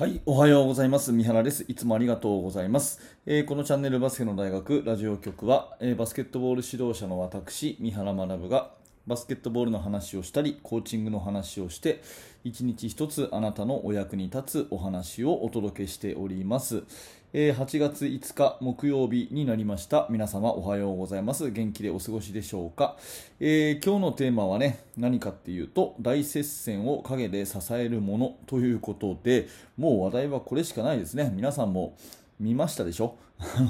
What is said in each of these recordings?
はい、おはようございます。三原です。いつもありがとうございます。えーこのチャンネルバスケの大学ラジオ局は、えーバスケットボール指導者の私、三原学がバスケットボールの話をしたり、コーチングの話をして、一日一つあなたのお役に立つお話をお届けしております。えー8月5日木曜日になりました。皆様おはようございます。元気でお過ごしでしょうか。えー今日のテーマはね、何かっていうと、大接戦を陰で支えるものということで、もう話題はこれしかないですね。皆さんも見ましたでしょ？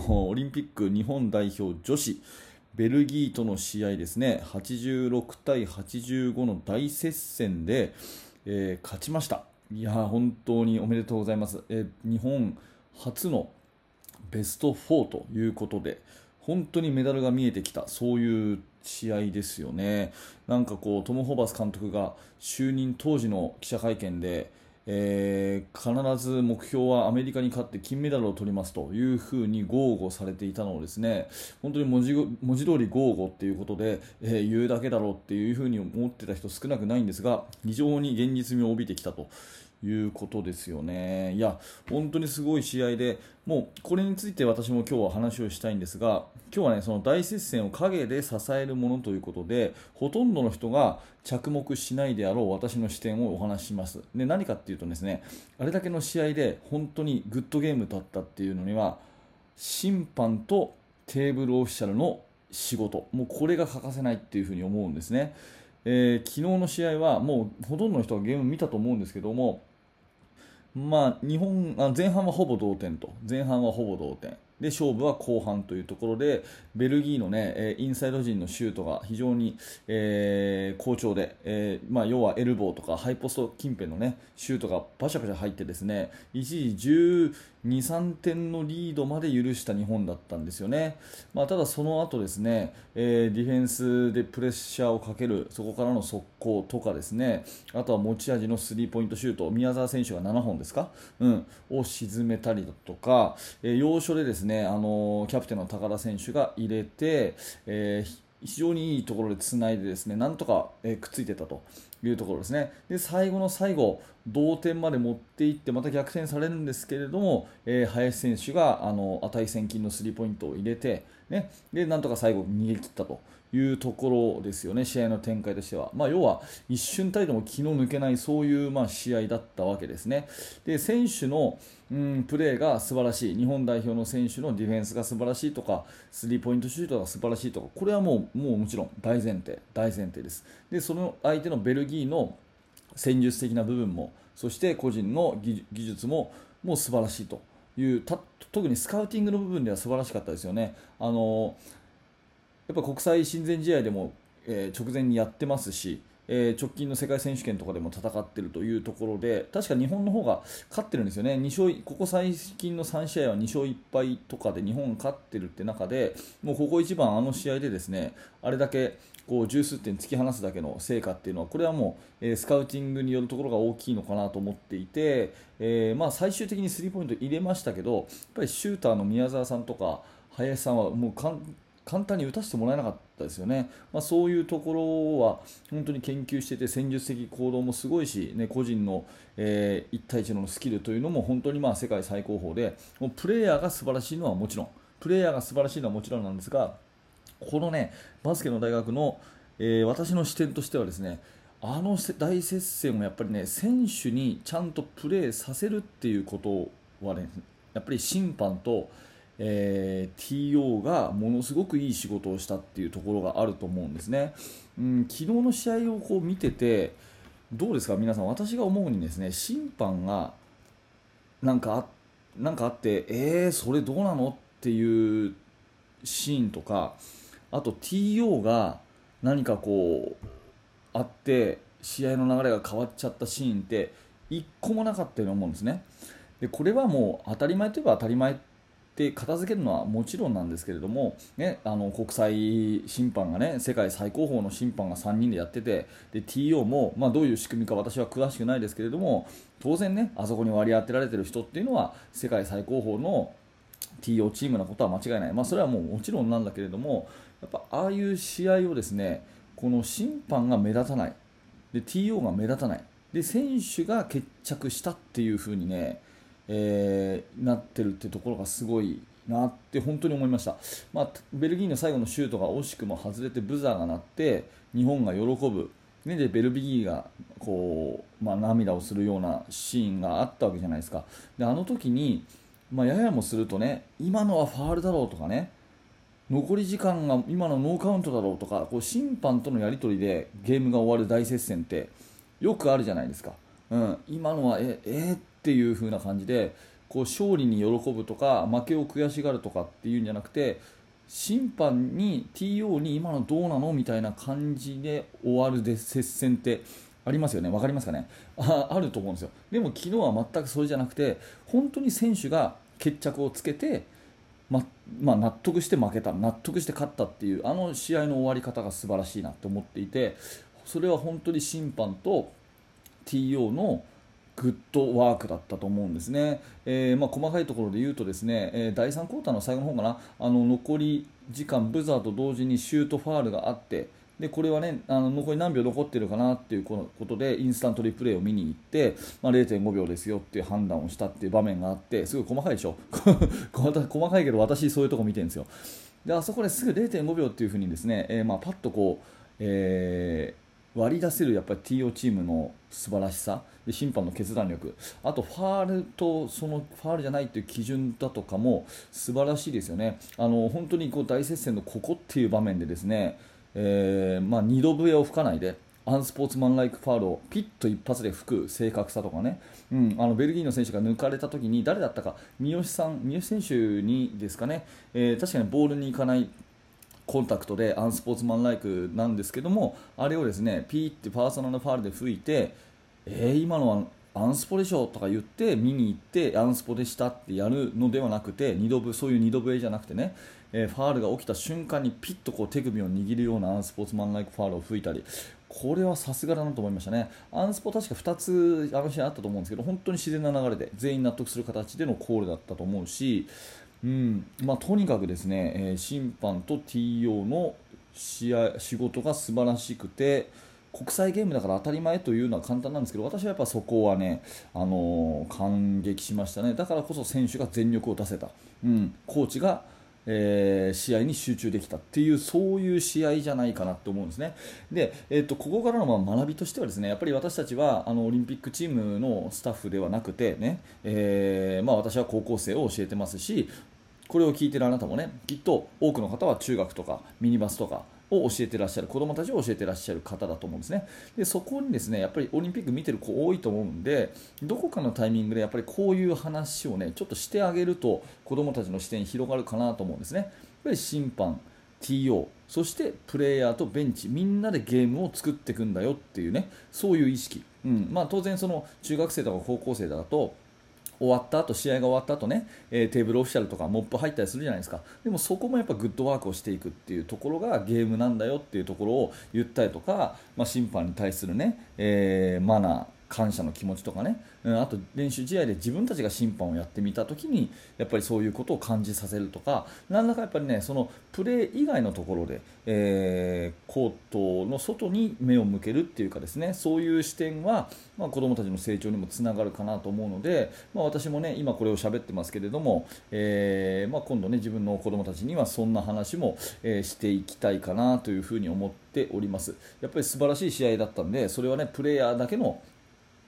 オリンピック日本代表女子、ベルギーとの試合ですね、86対85の大接戦で、えー勝ちました。いや本当におめでとうございます。えー日本初のベスト4ということで、本当にメダルが見えてきた、そういう試合ですよね。なんかこう、トム・ホーバス監督が就任当時の記者会見で、えー必ず目標はアメリカに勝って金メダルを取りますというふうに豪語されていたのをですね本当に文字文字通り豪語っていうことで、えー言うだけだろうっていうふうに思ってた人少なくないんですが非常に現実味を帯びてきたということですよね。いや、本当にすごい試合で、もうこれについて私も今日は話をしたいんですが、今日はね、その大接戦を陰で支えるものということで、ほとんどの人が着目しないであろう私の視点をお話しします。で、何かっていうとですね、あれだけの試合で本当にグッドゲームだったっていうのには、審判とテーブルオフィシャルの仕事、もうこれが欠かせないっていうふうに思うんですね。えー昨日の試合はもうほとんどの人がゲーム見たと思うんですけども、まあ、日本あ前半はほぼ同点と。前半はほぼ同点。で勝負は後半というところでベルギーの、ね、インサイド陣のシュートが非常に、えー好調で、えーまあ、要はエルボーとかハイポスト近辺の、ね、シュートがバシャバシャ入ってですね一時12、3点のリードまで許した日本だったんですよね、まあ、ただその後ですね、えーディフェンスでプレッシャーをかけるそこからの速攻とかですねあとは持ち味のスリーポイントシュート宮澤選手が7本ですか、うん、を沈めたりだとか、えー要所でですね、ねあのキャプテンの高田選手が入れて、えー非常にいいところでつないでですねなんとか、えくっついてたというところですね。で最後の最後同点まで持っていってまた逆転されるんですけれども、えー林選手があの値千金のスリーポイントを入れて、ね、でなんとか最後逃げ切ったというところですよね。試合の展開としては、まあ、要は一瞬たりとも気の抜けないそういうまあ試合だったわけですね。で選手のうんプレーが素晴らしい。日本代表の選手のディフェンスが素晴らしいとかスリーポイントシュートが素晴らしいとかこれはもうもうもちろん大前提大前提です。でその相手のベルギーの戦術的な部分もそして個人の技技術ももう素晴らしいと。いうた特にスカウティングの部分では素晴らしかったですよね。あのやっぱ国際親善試合でも、えー直前にやってますし、えー直近の世界選手権とかでも戦っているというところで確か日本の方が勝ってるんですよね、2勝ここ最近の3試合は2勝1敗とかで日本勝ってるって中でもうここ一番、あの試合でですねあれだけこう十数点突き放すだけの成果っていうのはこれはもう、えースカウティングによるところが大きいのかなと思っていて、えーまあ、最終的にスリーポイント入れましたけどやっぱりシューターの宮澤さんとか林さんはもう簡単に打たせてもらえなかった。ですよね、まあ、そういうところは本当に研究していて戦術的行動もすごいし、ね、個人の、え1対1のスキルというのも本当にまあ世界最高峰でもうプレーヤーが素晴らしいのはもちろん。プレーヤーが素晴らしいのはもちろんなんですがこのねバスケの大学の、えー私の視点としてはですねあの大接戦をやっぱりね選手にちゃんとプレーさせるっていうことはねやっぱり審判と、えー TO がものすごくいい仕事をしたっていうところがあると思うんですね。うん、昨日の試合をこう見ててどうですか？皆さん私が思うにですね審判がなんかあなんかあってえー、それどうなの？っていうシーンとかあと TO が何かこうあって試合の流れが変わっちゃったシーンって一個もなかったように思うんですね。でこれはもう当たり前といえば当たり前って片付けるのはもちろんなんですけれども、ね、あの国際審判がね世界最高峰の審判が3人でやっててで TO も、まあ、どういう仕組みか私は詳しくないですけれども当然ねあそこに割り当てられてる人っていうのは世界最高峰の TO チームなことは間違いない、まあ、それはもうもちろんなんだけれどもやっぱああいう試合をですねこの審判が目立たない。で TO が目立たない。で選手が決着したっていう風にねえー、なってるってところがすごいなって本当に思いました、まあ、ベルギーの最後のシュートが惜しくも外れてブザーが鳴って日本が喜ぶ、ね、でベルギーがこう、まあ、涙をするようなシーンがあったわけじゃないですか。であの時に、まあ、ややもするとね今のはファールだろうとかね残り時間が今のノーカウントだろうとかこう審判とのやり取りでゲームが終わる大接戦ってよくあるじゃないですか、うん、今のはええー、っていう風な感じでこう勝利に喜ぶとか負けを悔しがるとかっていうんじゃなくて審判に TO に今のどうなのみたいな感じで終わるで接戦ってありますよね、分かりますかね。ああると思うんですよ、でも昨日は全くそれじゃなくて本当に選手が決着をつけて、ままあ、納得して負けた、納得して勝ったっていうあの試合の終わり方が素晴らしいなと思っていてそれは本当に審判と TO のグッドワークだったと思うんですね、えー、まあ、細かいところで言うとですね、えー、第3クォーターの最後の方かな。あの残り時間ブザーと同時にシュートファールがあってでこれはねあの残り何秒残ってるかなっていうことでインスタントリプレイを見に行って、まあ、0.5秒ですよっていう判断をしたっていう場面があってすごい細かいでしょ。細かいけど私そういうとこ見てるんですよ。であそこですぐ0.5秒っていうふうにですね、えー、まあ、パッとこう、えー割り出せるやっぱり TO チームの素晴らしさ。で審判の決断力。あとファールとそのファールじゃないという基準だとかも素晴らしいですよね。あの本当にこう大接戦のここっていう場面でですね、えー、まあ、2度笛を吹かないでアンスポーツマンライクファールをピッと一発で吹く正確さとかね、うん、あのベルギーの選手が抜かれた時に誰だったか。三好さん三好選手にですかね、えー、確かにボールに行かないコンタクトでアンスポーツマンライクなんですけどもあれをですねピーってパーソナルファールで吹いてえー、今のはアンスポでしょとか言って見に行ってアンスポでしたってやるのではなくて二度そういう二度笛じゃなくてね、えー、ファールが起きた瞬間にピッとこう手首を握るようなアンスポーツマンライクファールを吹いたりこれはさすがだなと思いましたね、アンスポ確か2つあの試合あったと思うんですけど本当に自然な流れで全員納得する形でのコールだったと思うし、うん。まあ、とにかくですね、えー、審判と TO の試合仕事が素晴らしくて国際ゲームだから当たり前というのは簡単なんですけど私はやっぱそこはね、あのー、感激しましたね。だからこそ選手が全力を出せた、うん、コーチがえー、試合に集中できたっていうそういう試合じゃないかなと思うんですね。で、えーと、ここからのま学びとしてはですねやっぱり私たちはあのオリンピックチームのスタッフではなくてね、えー、まあ、私は高校生を教えてますしこれを聞いてるあなたもねきっと多くの方は中学とかミニバスとかを教えてらっしゃる子どもたちを教えてらっしゃる方だと思うんですね。でそこにですねやっぱりオリンピック見てる子多いと思うんでどこかのタイミングでやっぱりこういう話をねちょっとしてあげると子どもたちの視点広がるかなと思うんですね。やっぱり審判 TO そしてプレイヤーとベンチみんなでゲームを作っていくんだよっていうねそういう意識、うん。まあ、当然その中学生とか高校生だと終わった後試合が終わった後ね、えー、テーブルオフィシャルとかモップ入ったりするじゃないですか。でもそこもやっぱグッドワークをしていくっていうところがゲームなんだよっていうところを言ったりとか、まあ、審判に対するね、えー、マナー感謝の気持ちとかね、うん、あと練習試合で自分たちが審判をやってみた時にやっぱりそういうことを感じさせるとか何らかやっぱりねそのプレー以外のところで、えー、コートの外に目を向けるっていうかですねそういう視点は、まあ、子どもたちの成長にもつながるかなと思うので、まあ、私もね今これを喋ってますけれども、えー、まあ、今度ね自分の子どもたちにはそんな話も、えー、していきたいかなというふうに思っております。やっぱり素晴らしい試合だったんでそれはねプレーヤーだけの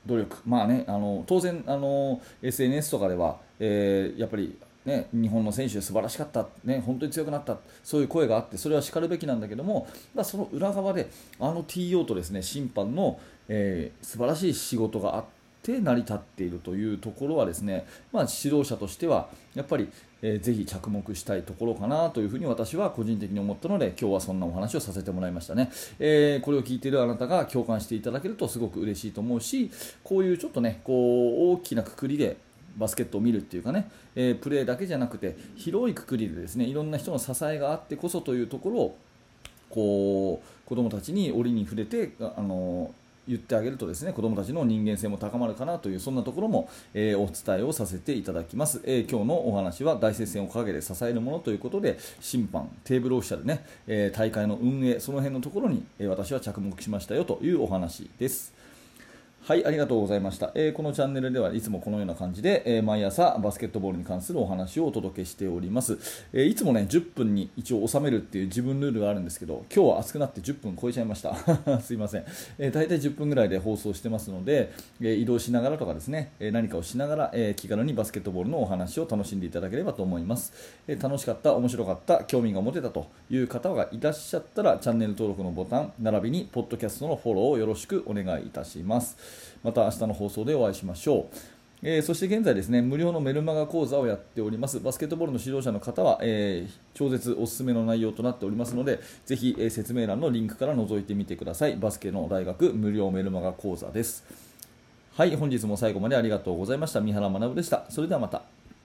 努力、まあね、あの当然あの SNS とかでは、えー、やっぱり、ね、日本の選手素晴らしかった、ね、本当に強くなった。そういう声があってそれはしかるべきなんだけどもその裏側であの TO とですね審判の、えー、素晴らしい仕事があってて成り立っているというところはですね、まあ、指導者としてはやっぱり、えー、ぜひ着目したいところかなというふうに私は個人的に思ったので今日はそんなお話をさせてもらいましたね、えー、これを聞いているあなたが共感していただけるとすごく嬉しいと思うしこういうちょっとねこう大きなくくりでバスケットを見るっていうかね、えー、プレーだけじゃなくて広いくくりでですねいろんな人の支えがあってこそというところをこう子どもたちに折に触れてあの言ってあげるとですね子どもたちの人間性も高まるかなというそんなところも、えー、お伝えをさせていただきます、えー、今日のお話は大接戦を陰で支えるものということで審判、テーブルオフィシャルね、えー、大会の運営その辺のところに、え私は着目しましたよというお話です。はい、ありがとうございました、えーこのチャンネルではいつもこのような感じで、えー毎朝バスケットボールに関するお話をお届けしております、えーいつもね10分に一応収めるっていう自分ルールがあるんですけど今日は暑くなって10分超えちゃいました。すいません、え大体10分ぐらいで放送してますので、え移動しながらとかですね、え何かをしながら、え気軽にバスケットボールのお話を楽しんでいただければと思います、え楽しかった面白かった興味が持てたという方がいらっしゃったらチャンネル登録のボタン並びにポッドキャストのフォローをよろしくお願いいたします。また明日の放送でお会いしましょう。えーそして現在ですね無料のメルマガ講座をやっております。バスケットボールの指導者の方は、えー超絶おすすめの内容となっておりますのでぜひ、えー説明欄のリンクから覗いてみてください。バスケの大学無料メルマガ講座です。はい本日も最後までありがとうございました。三原学でした。それではまた。